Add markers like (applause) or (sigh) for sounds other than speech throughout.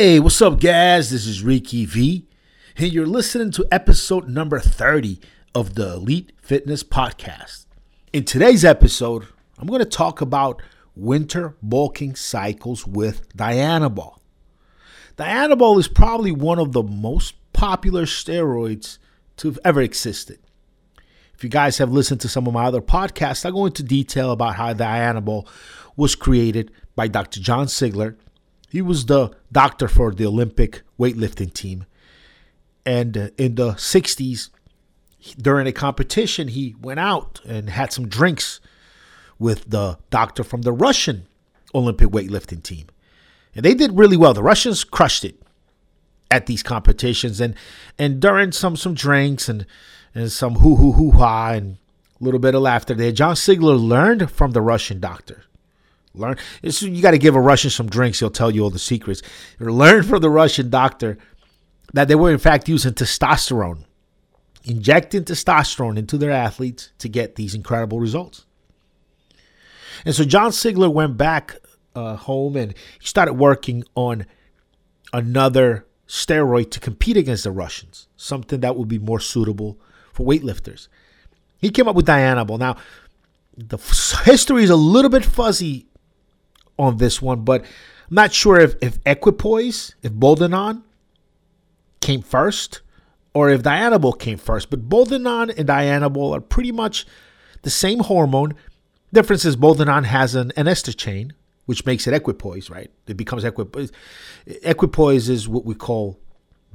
Hey, what's up, guys? This is Ricky V, and you're listening to episode number 30 of the Elite Fitness Podcast. In today's episode, I'm going to talk about winter bulking cycles with Dianabol. Dianabol is probably one of the most popular steroids to have ever existed. If you guys have listened to some of my other podcasts, I go into detail about how Dianabol was created by Dr. John Ziegler he was the doctor for the Olympic weightlifting team. And uh, in the 60s, during a competition, he went out and had some drinks with the doctor from the Russian Olympic weightlifting team. And they did really well. The Russians crushed it at these competitions. And and during some some drinks and, and some hoo hoo hoo ha and a little bit of laughter there, John Sigler learned from the Russian doctor Learn. It's, you got to give a Russian some drinks. He'll tell you all the secrets. Learn from the Russian doctor that they were in fact using testosterone, injecting testosterone into their athletes to get these incredible results. And so John Ziegler went back uh, home and he started working on another steroid to compete against the Russians, something that would be more suitable for weightlifters. He came up with Dianabol. Now, the history is a little bit fuzzy on this one, but I'm not sure if, if Equipoise, if Boldenon came first, or if Dianabol came first. But Boldenon and Dianabol are pretty much the same hormone. Difference is Boldenon has an, an ester chain, which makes it equipoise, right? It becomes equipoise. Equipoise is what we call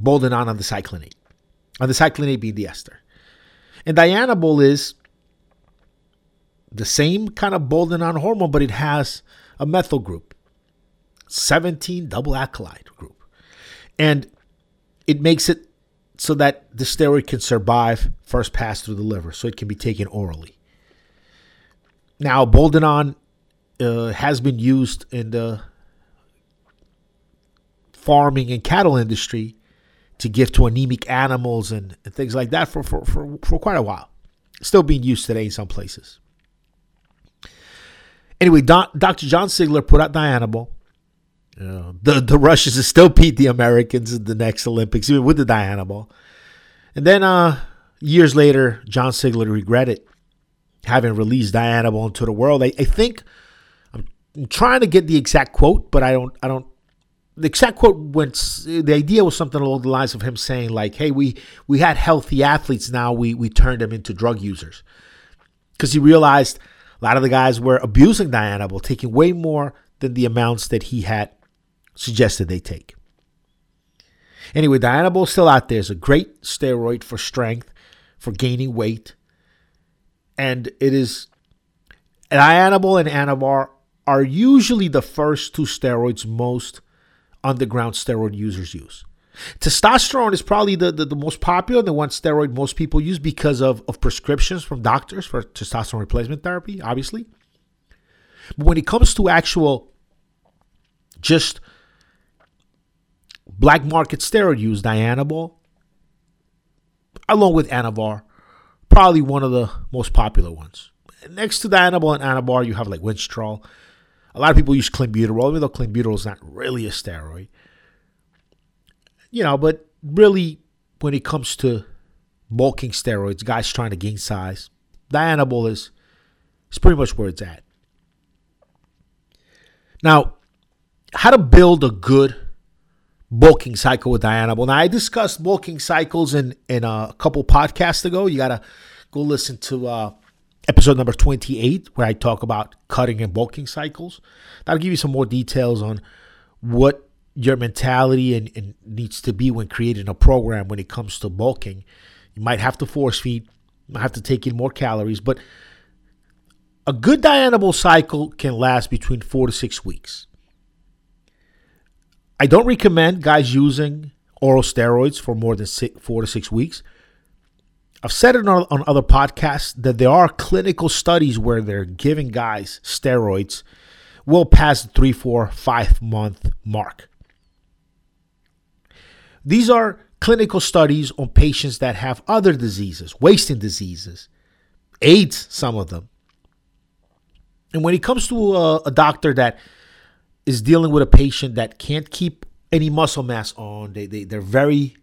Boldenon on the cyclinate, on the cyclinate being the ester. And Dianabol is the same kind of Boldenon hormone, but it has a methyl group, 17 double alkylide group. And it makes it so that the steroid can survive first pass through the liver, so it can be taken orally. Now, Boldenon uh, has been used in the farming and cattle industry to give to anemic animals and, and things like that for, for, for, for quite a while. Still being used today in some places. Anyway, Dr. John Sigler put out Dianabol. Uh, the the Russians still beat the Americans in the next Olympics even with the Dianabol. And then uh, years later, John Sigler regretted having released Dianabol into the world. I, I think I'm, trying to get the exact quote, but I don't I don't the exact quote went the idea was something along the lines of him saying like hey we we had healthy athletes now we we turned them into drug users because he realized lot of the guys were abusing Dianabol, taking way more than the amounts that he had suggested they take. Anyway, Dianabol is still out there. It's a great steroid for strength, for gaining weight. And it is Dianabol and Anavar are usually the first two steroids most underground steroid users use. Testosterone is probably the, the, the, most popular, the one steroid most people use because of, of prescriptions from doctors for testosterone replacement therapy, obviously. But when it comes to actual just black market steroid use, Dianabol, along with Anavar, probably one of the most popular ones. Next to Dianabol and Anavar, you have like Winstrol. A lot of people use clenbuterol, even though clenbuterol is not really a steroid you know, but really, when it comes to bulking steroids, guys trying to gain size, Dianabol is, is pretty much where it's at. Now, how to build a good bulking cycle with Dianabol. Now, I discussed bulking cycles in, in a couple podcasts ago. You got to go listen to uh, episode number 28, where I talk about cutting and bulking cycles. That'll give you some more details on what your mentality and, and, needs to be when creating a program when it comes to bulking. You might have to force feed, you might have to take in more calories, but a good Dianabol cycle can last between four to six weeks. I don't recommend guys using oral steroids for more than six, four to six weeks. I've said it on, on other podcasts that there are clinical studies where they're giving guys steroids well past the three, four, five month mark. These are clinical studies on patients that have other diseases, wasting diseases, AIDS, some of them. And when it comes to a, a doctor that is dealing with a patient that can't keep any muscle mass on. They, they they're very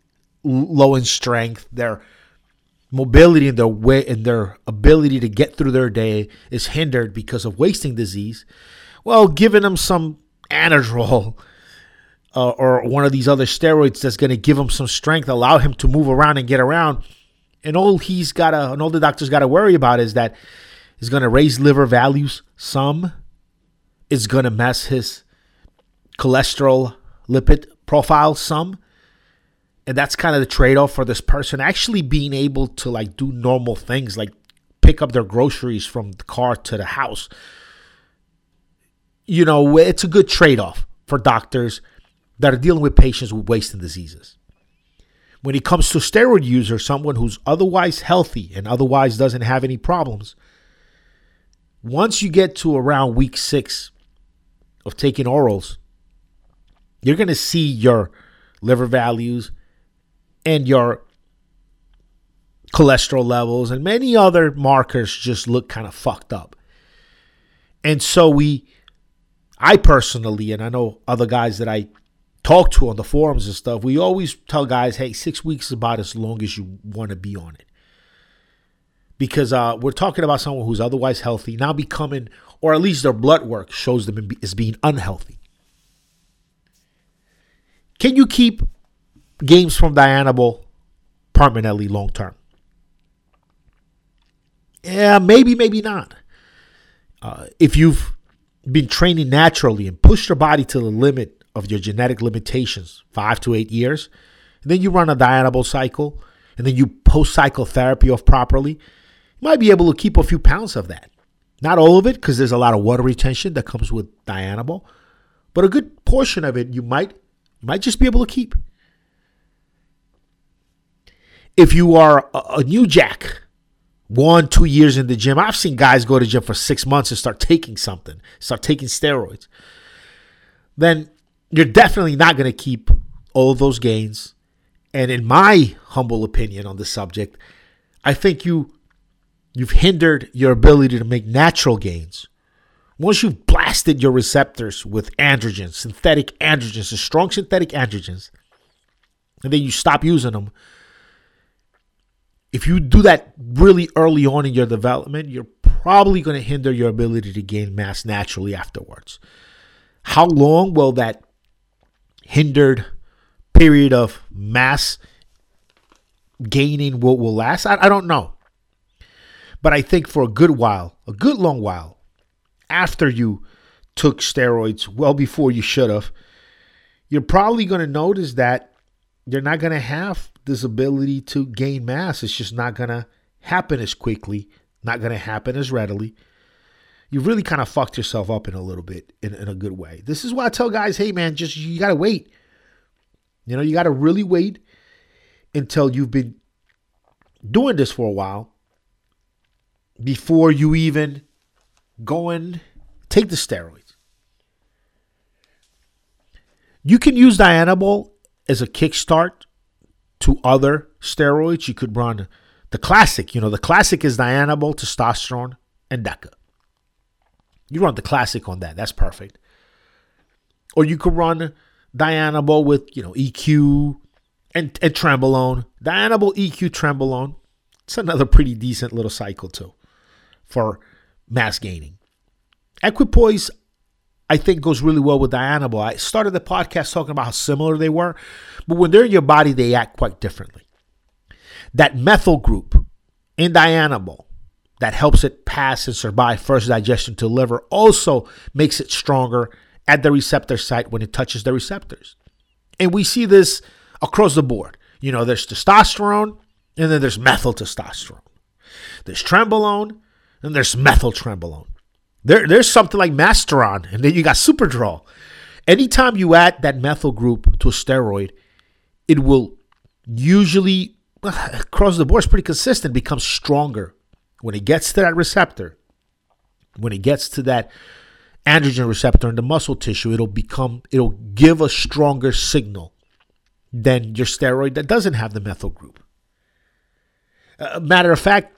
low in strength. Their mobility and their way and their ability to get through their day is hindered because of wasting disease. Well, giving them some Anadrol uh, or one of these other steroids that's going to give him some strength, allow him to move around and get around. And all he's got to, and all the doctor's got to worry about is that he's going to raise liver values some. It's going to mess his cholesterol lipid profile some. And that's kind of the trade off for this person actually being able to like do normal things like pick up their groceries from the car to the house. You know, it's a good trade off for doctors that are dealing with patients with wasting diseases. When it comes to steroid user, someone who's otherwise healthy and otherwise doesn't have any problems, once you get to around week six of taking orals, you're going to see your liver values and your cholesterol levels and many other markers just look kind of fucked up. And so we, I personally, and I know other guys that I talk to on the forums and stuff, we always tell guys, hey, six weeks is about as long as you want to be on it. Because uh, we're talking about someone who's otherwise healthy now becoming, or at least their blood work shows them as being unhealthy. Can you keep games from Dianabol permanently long term? Yeah, maybe, maybe not. Uh, if you've been training naturally and pushed your body to the limit of your genetic limitations, five to eight years, and then you run a Dianabol cycle, and then you post cycle therapy off properly, you might be able to keep a few pounds of that. Not all of it, because there's a lot of water retention that comes with Dianabol, but a good portion of it you might you might just be able to keep. If you are a, a new jack, one, two years in the gym, I've seen guys go to gym for six months and start taking something, start taking steroids. Then you're definitely not going to keep all those gains. And in my humble opinion on the subject, I think you you've hindered your ability to make natural gains. Once you've blasted your receptors with androgens, synthetic androgens, strong synthetic androgens, and then you stop using them, if you do that really early on in your development, you're probably going to hinder your ability to gain mass naturally afterwards. How long will that hindered period of mass gaining will, will last? I, I don't know. But I think for a good while, a good long while, after you took steroids, well before you should have, you're probably going to notice that you're not going to have this ability to gain mass. It's just not going to happen as quickly, not going to happen as readily. You really kind of fucked yourself up in a little bit in, in a good way. This is why I tell guys, hey man, just you got to wait. You know, you got to really wait until you've been doing this for a while before you even go and take the steroids. You can use Dianabol as a kickstart to other steroids. You could run the classic. You know, the classic is Dianabol, testosterone, and DECA. You run the classic on that. That's perfect. Or you could run Dianabol with, you know, EQ and, and Trenbolone. Dianabol, EQ, Trenbolone. It's another pretty decent little cycle, too, for mass gaining. Equipoise, I think, goes really well with Dianabol. I started the podcast talking about how similar they were, but when they're in your body, they act quite differently. That methyl group in Dianabol that helps it pass and survive first digestion to liver also makes it stronger at the receptor site when it touches the receptors. And we see this across the board. You know, there's testosterone and then there's methyl testosterone. There's trenbolone and there's methyl trenbolone. There, there's something like Masteron and then you got Superdrol. Anytime you add that methyl group to a steroid, it will usually across the board, it's pretty consistent, becomes stronger when it gets to that receptor, when it gets to that androgen receptor in the muscle tissue, it'll become, it'll give a stronger signal than your steroid that doesn't have the methyl group. Uh, matter of fact,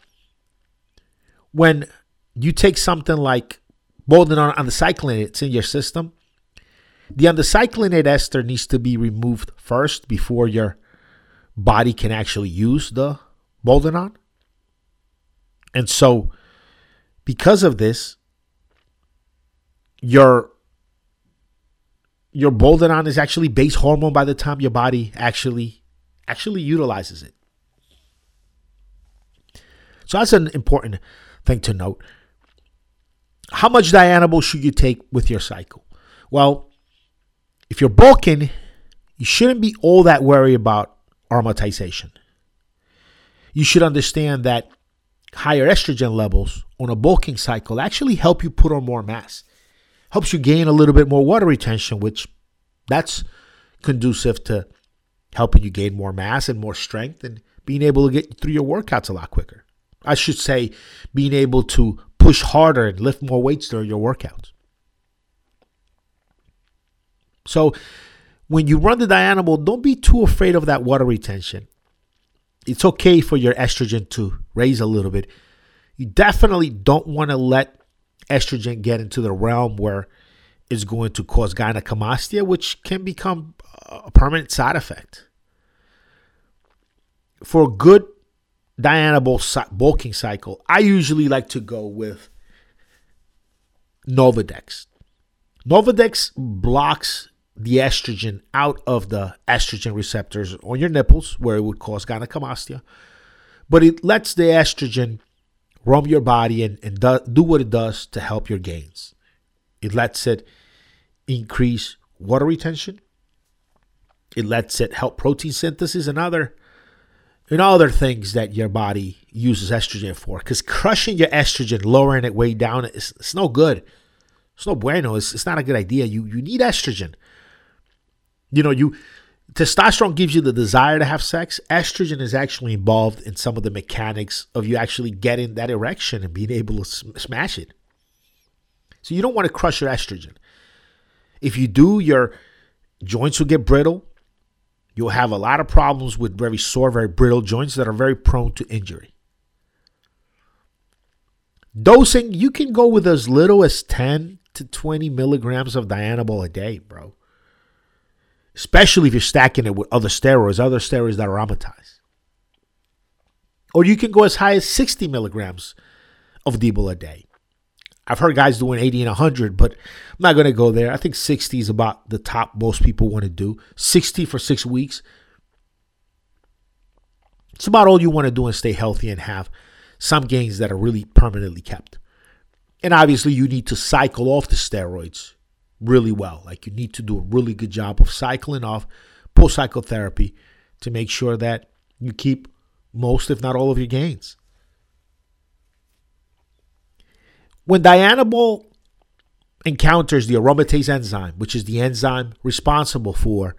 when you take something like Bolden on, on the cyclin, it's in your system, the undecyclinated ester needs to be removed first before your body can actually use the boldenone. And so, because of this, your your boldenone is actually base hormone by the time your body actually actually utilizes it. So that's an important thing to note. How much Dianabol should you take with your cycle? Well, if you're bulking, you shouldn't be all that worried about aromatization. You should understand that higher estrogen levels on a bulking cycle actually help you put on more mass. Helps you gain a little bit more water retention, which that's conducive to helping you gain more mass and more strength and being able to get through your workouts a lot quicker. I should say, being able to push harder and lift more weights during your workouts. So, when you run the Dianabol, don't be too afraid of that water retention. It's okay for your estrogen to raise a little bit. You definitely don't want to let estrogen get into the realm where it's going to cause gynecomastia, which can become a permanent side effect. For a good Dianabol bulking cycle, I usually like to go with Novadex. Novadex blocks the estrogen out of the estrogen receptors on your nipples, where it would cause gynecomastia, but it lets the estrogen roam your body and, and do, do what it does to help your gains. It lets it increase water retention. It lets it help protein synthesis and other and other things that your body uses estrogen for. Because crushing your estrogen, lowering it way down, it's, it's no good. It's no bueno. It's, it's not a good idea. You you need estrogen. You know, you testosterone gives you the desire to have sex. Estrogen is actually involved in some of the mechanics of you actually getting that erection and being able to smash it. So you don't want to crush your estrogen. If you do, your joints will get brittle. You'll have a lot of problems with very sore, very brittle joints that are very prone to injury. Dosing, you can go with as little as 10 to 20 milligrams of Dianabol a day, bro. Especially if you're stacking it with other steroids, other steroids that are aromatized. Or you can go as high as 60 milligrams of Debol a day. I've heard guys doing 80 and 100, but I'm not going to go there. I think 60 is about the top most people want to do. 60 for six weeks. It's about all you want to do and stay healthy and have some gains that are really permanently kept. And obviously, you need to cycle off the steroids really well. Like, you need to do a really good job of cycling off post psychotherapy to make sure that you keep most, if not all, of your gains. When Dianabol encounters the aromatase enzyme, which is the enzyme responsible for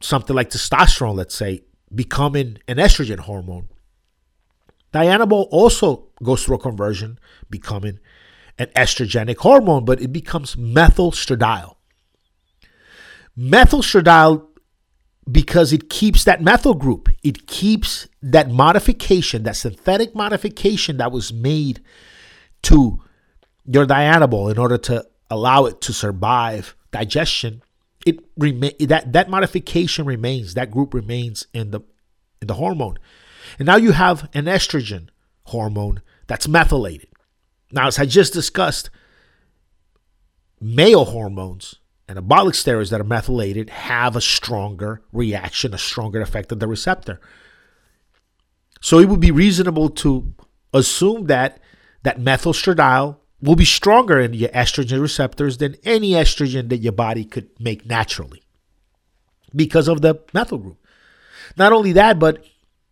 something like testosterone, let's say, becoming an estrogen hormone, Dianabol also goes through a conversion, becoming an estrogenic hormone, but it becomes methylstradiol. Methylstradiol because it keeps that methyl group. It keeps that modification, that synthetic modification that was made to your dianabol in order to allow it to survive digestion, it remain that that modification remains. That group remains in the in the hormone, and now you have an estrogen hormone that's methylated. Now, as I just discussed, male hormones anabolic steroids that are methylated have a stronger reaction, a stronger effect on the receptor. So it would be reasonable to assume that that methylstradiol will be stronger in your estrogen receptors than any estrogen that your body could make naturally because of the methyl group. Not only that, but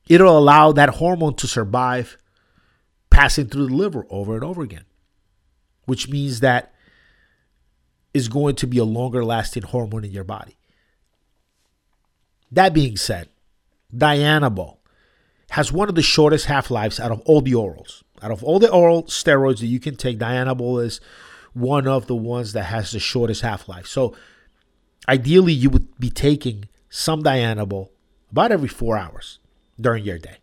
it'll allow that hormone to survive passing through the liver over and over again, which means that is going to be a longer lasting hormone in your body. That being said, Dianabol has one of the shortest half lives out of all the orals. Out of all the oral steroids that you can take, Dianabol is one of the ones that has the shortest half life. So, ideally, you would be taking some Dianabol about every four hours during your day.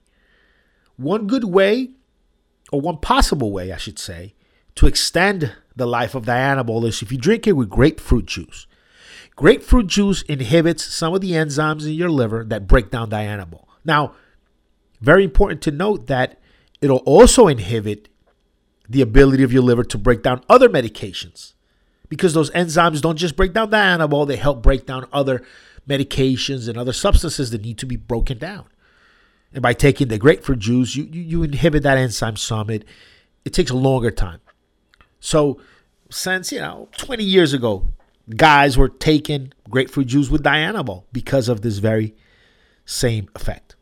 One good way, or one possible way, I should say, to extend the life of Dianabol is if you drink it with grapefruit juice. Grapefruit juice inhibits some of the enzymes in your liver that break down Dianabol. Now, very important to note that it'll also inhibit the ability of your liver to break down other medications because those enzymes don't just break down Dianabol, they help break down other medications and other substances that need to be broken down. And by taking the grapefruit juice, you, you, you inhibit that enzyme some. It, it takes a longer time. So, since, you know, 20 years ago, guys were taking grapefruit juice with Dianabol because of this very same effect.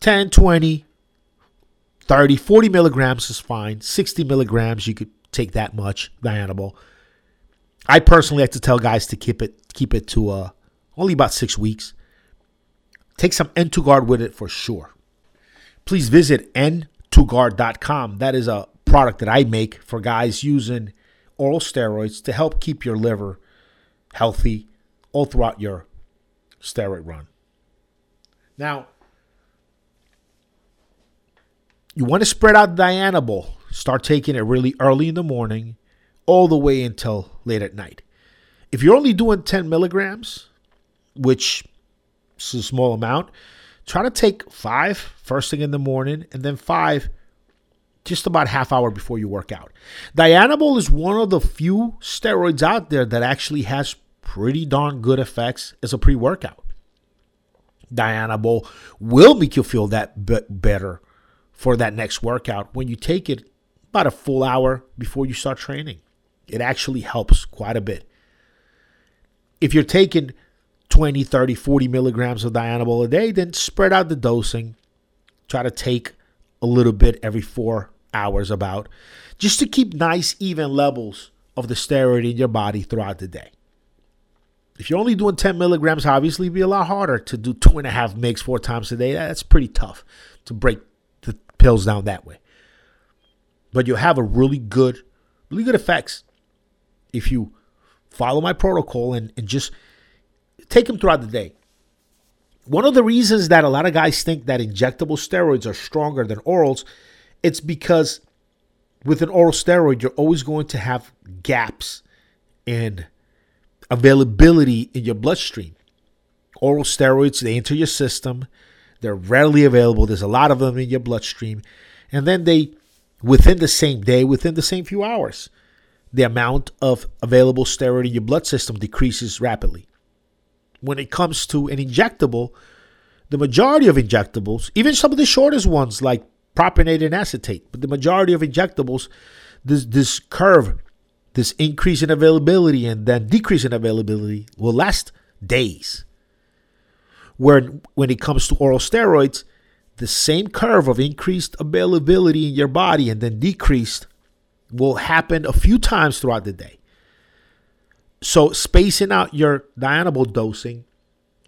10, 20, 30, 40 milligrams is fine. 60 milligrams, you could take that much Dianabol. I personally like to tell guys to keep it keep it to uh, only about six weeks. Take some N2Guard with it for sure. Please visit n2guard.com. That is a product that I make for guys using oral steroids to help keep your liver healthy all throughout your steroid run. Now, you want to spread out the Dianabol. Start taking it really early in the morning, all the way until late at night. If you're only doing 10 milligrams, which small amount, try to take five first thing in the morning and then five just about half hour before you work out. Dianabol is one of the few steroids out there that actually has pretty darn good effects as a pre-workout. Dianabol will make you feel that bit better for that next workout when you take it about a full hour before you start training. It actually helps quite a bit. If you're taking 20, 30, 40 milligrams of Dianabol a day, then spread out the dosing. Try to take a little bit every four hours about just to keep nice, even levels of the steroid in your body throughout the day. If you're only doing 10 milligrams, obviously be a lot harder to do two and a half mgs four times a day. That's pretty tough to break the pills down that way. But you'll have a really good, really good effects if you follow my protocol and, and just take them throughout the day. One of the reasons that a lot of guys think that injectable steroids are stronger than orals, it's because with an oral steroid, you're always going to have gaps in availability in your bloodstream. Oral steroids, they enter your system, they're readily available. There's a lot of them in your bloodstream. And then they, within the same day, within the same few hours, the amount of available steroid in your blood system decreases rapidly. When it comes to an injectable, the majority of injectables, even some of the shortest ones like propionate and acetate, but the majority of injectables, this, this curve, this increase in availability and then decrease in availability will last days. Where when it comes to oral steroids, the same curve of increased availability in your body and then decreased will happen a few times throughout the day. So spacing out your Dianabol dosing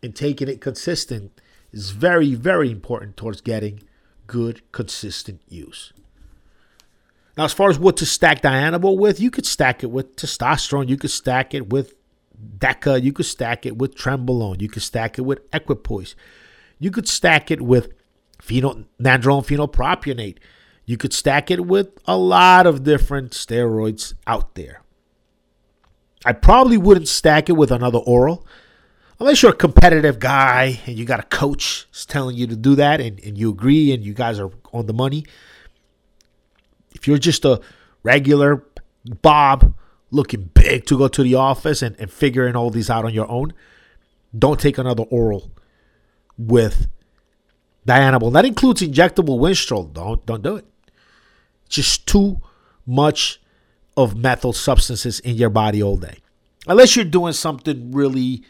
and taking it consistent is very, very important towards getting good, consistent use. Now, as far as what to stack Dianabol with, you could stack it with testosterone. You could stack it with DECA, you could stack it with Trenbolone, you could stack it with Equipoise, you could stack it with phenol, nandrolone phenylpropionate, you could stack it with a lot of different steroids out there. I probably wouldn't stack it with another oral unless you're a competitive guy and you got a coach telling you to do that and, and you agree and you guys are on the money. If you're just a regular Bob looking big to go to the office and, and figuring all these out on your own, don't take another oral with Dianabol. That includes injectable Winstrol. Don't don't do it. Just too much of methyl substances in your body all day. Unless you're doing something really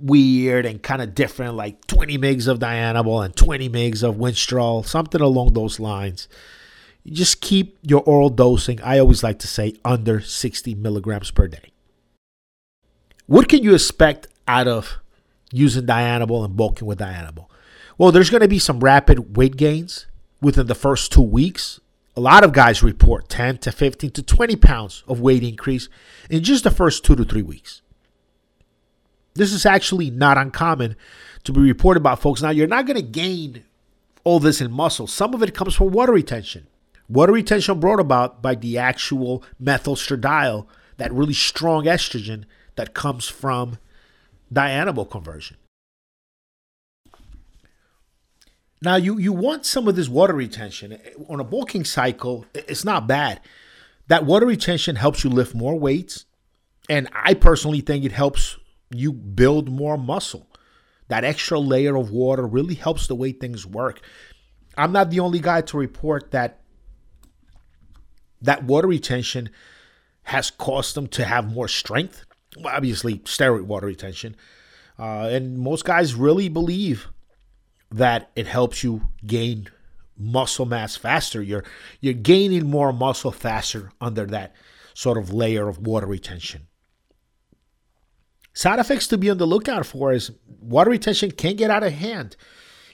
weird and kind of different, like 20 mgs of Dianabol and 20 mgs of Winstrol, something along those lines just keep your oral dosing, I always like to say, under 60 milligrams per day. What can you expect out of using Dianabol and bulking with Dianabol? Well, there's going to be some rapid weight gains within the first two weeks. A lot of guys report 10 to 15 to 20 pounds of weight increase in just the first two to three weeks. This is actually not uncommon to be reported about folks. Now, you're not going to gain all this in muscle. Some of it comes from water retention Water retention brought about by the actual methylestradiol, that really strong estrogen that comes from dianabol conversion. Now you you want some of this water retention on a bulking cycle. It's not bad. That water retention helps you lift more weights, and I personally think it helps you build more muscle. That extra layer of water really helps the way things work. I'm not the only guy to report that that water retention has caused them to have more strength. Well, obviously, steroid water retention. Uh, and most guys really believe that it helps you gain muscle mass faster. You're you're gaining more muscle faster under that sort of layer of water retention. Side effects to be on the lookout for is water retention can get out of hand.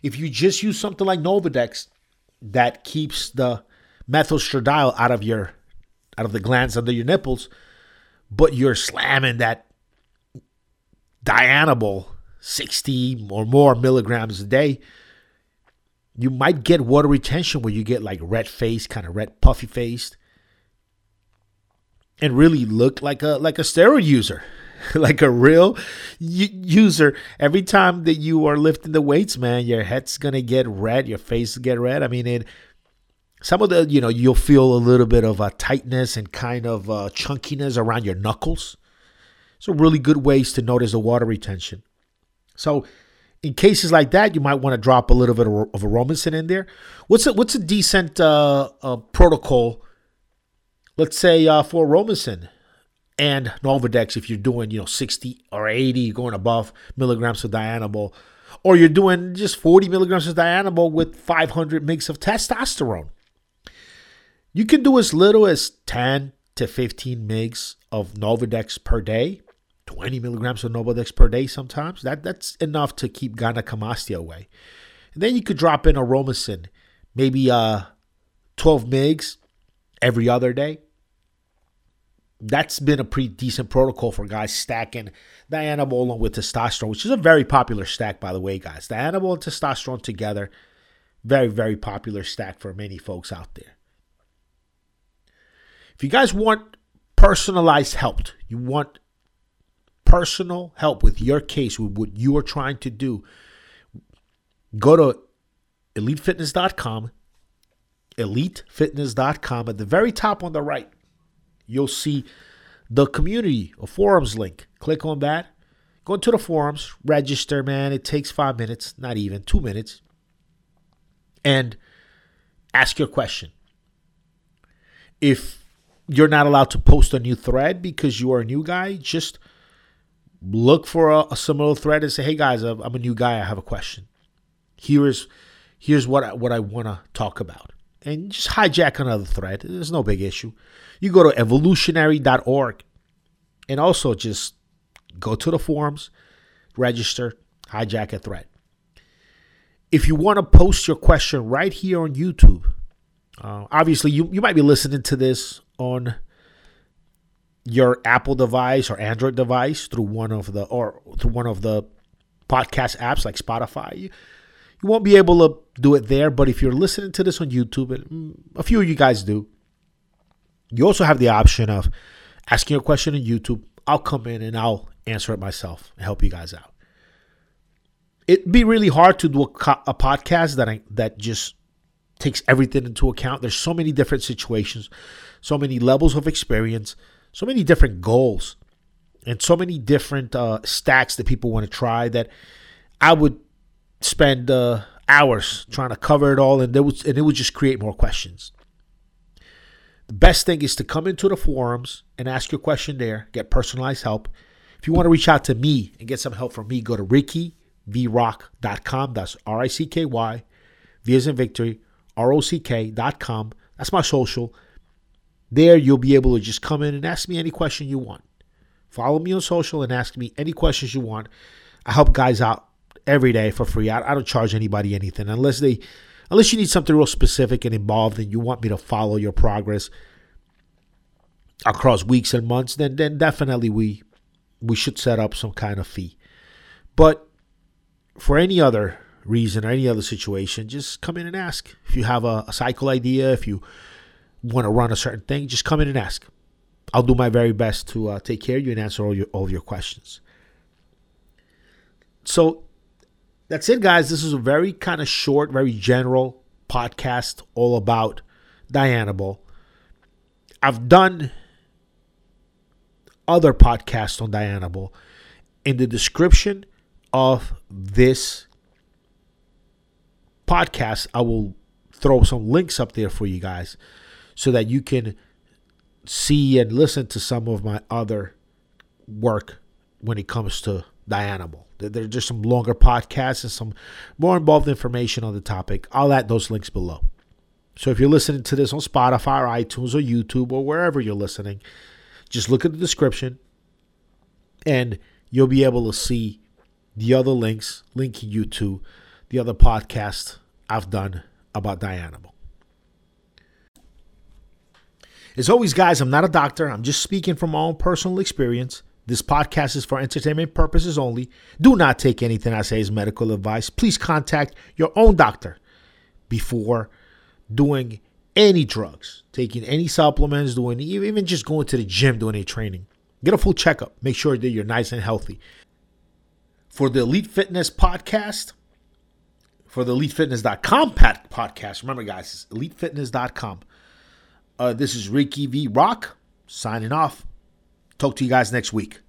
If you just use something like Novadex that keeps the methylstradiol out of your out of the glands under your nipples, but you're slamming that Dianabol 60 or more milligrams a day, you might get water retention where you get like red face, kind of red puffy faced, and really look like a like a steroid user, (laughs) like a real user. Every time that you are lifting the weights, man, your head's gonna get red, your face get red. I mean, it. Some of the, you know, you'll feel a little bit of a tightness and kind of uh, chunkiness around your knuckles. So really good ways to notice the water retention. So in cases like that, you might want to drop a little bit of, of aromasin in there. What's a, what's a decent uh, uh, protocol? Let's say uh, for aromasin and Novadex, if you're doing you know 60 or 80, going above milligrams of dianabol, or you're doing just 40 milligrams of dianabol with 500 mg of testosterone. You can do as little as 10 to 15 mg of Novadex per day 20 milligrams of Nolvadex per day sometimes. That That's enough to keep gynecomastia away. And then you could drop in aromasin, maybe uh, 12 mgs every other day. That's been a pretty decent protocol for guys stacking Dianabol along with testosterone, which is a very popular stack, by the way, guys. Dianabol and testosterone together, very, very popular stack for many folks out there. If you guys want personalized help, you want personal help with your case, with what you are trying to do, go to elitefitness.com. Elitefitness.com. At the very top on the right, you'll see the community or forums link. Click on that. Go into the forums, register, man. It takes five minutes, not even two minutes, and ask your question. If you're not allowed to post a new thread because you are a new guy, just look for a, a similar thread and say, "Hey guys, I'm a new guy. I have a question. Here's here's what I, what I want to talk about." And just hijack another thread. There's no big issue. You go to evolutionary.org and also just go to the forums, register, hijack a thread. If you want to post your question right here on YouTube, uh, obviously you, you might be listening to this on your Apple device or Android device through one of the or through one of the podcast apps like Spotify. You, won't be able to do it there, but if you're listening to this on YouTube, and mm, a few of you guys do, you also have the option of asking a question on YouTube. I'll come in and I'll answer it myself and help you guys out. It'd be really hard to do a, a podcast that I, that just takes everything into account. There's so many different situations, so many levels of experience so many different goals and so many different uh, stacks that people want to try that I would spend uh, hours trying to cover it all, and was and it would just create more questions. The best thing is to come into the forums and ask your question there, get personalized help. If you want to reach out to me and get some help from me, go to rickyvrock.com. That's R I C K Y, V as in victory, R O C K.com. That's my social. There, you'll be able to just come in and ask me any question you want. Follow me on social and ask me any questions you want. I help guys out every day for free. I, I don't charge anybody anything unless they, unless you need something real specific and involved, and you want me to follow your progress across weeks and months. Then, then definitely we we should set up some kind of fee. But for any other reason or any other situation, just come in and ask. If you have a, a cycle idea, if you want to run a certain thing, just come in and ask. I'll do my very best to uh, take care of you and answer all your all your questions. So that's it, guys. This is a very kind of short, very general podcast all about Dianabol. I've done other podcasts on Dianabol. In the description of this podcast, I will throw some links up there for you guys so that you can see and listen to some of my other work when it comes to Dianabol. There are just some longer podcasts and some more involved information on the topic. I'll add those links below. So if you're listening to this on Spotify or iTunes or YouTube or wherever you're listening, just look at the description and you'll be able to see the other links linking you to the other podcast I've done about Dianabol. As always, guys, I'm not a doctor. I'm just speaking from my own personal experience. This podcast is for entertainment purposes only. Do not take anything I say as medical advice. Please contact your own doctor before doing any drugs, taking any supplements, doing even just going to the gym, doing any training. Get a full checkup. Make sure that you're nice and healthy. For the Elite Fitness podcast, for the EliteFitness.com podcast, remember, guys, it's EliteFitness.com. Uh, this is Ricky V. Rock signing off. Talk to you guys next week.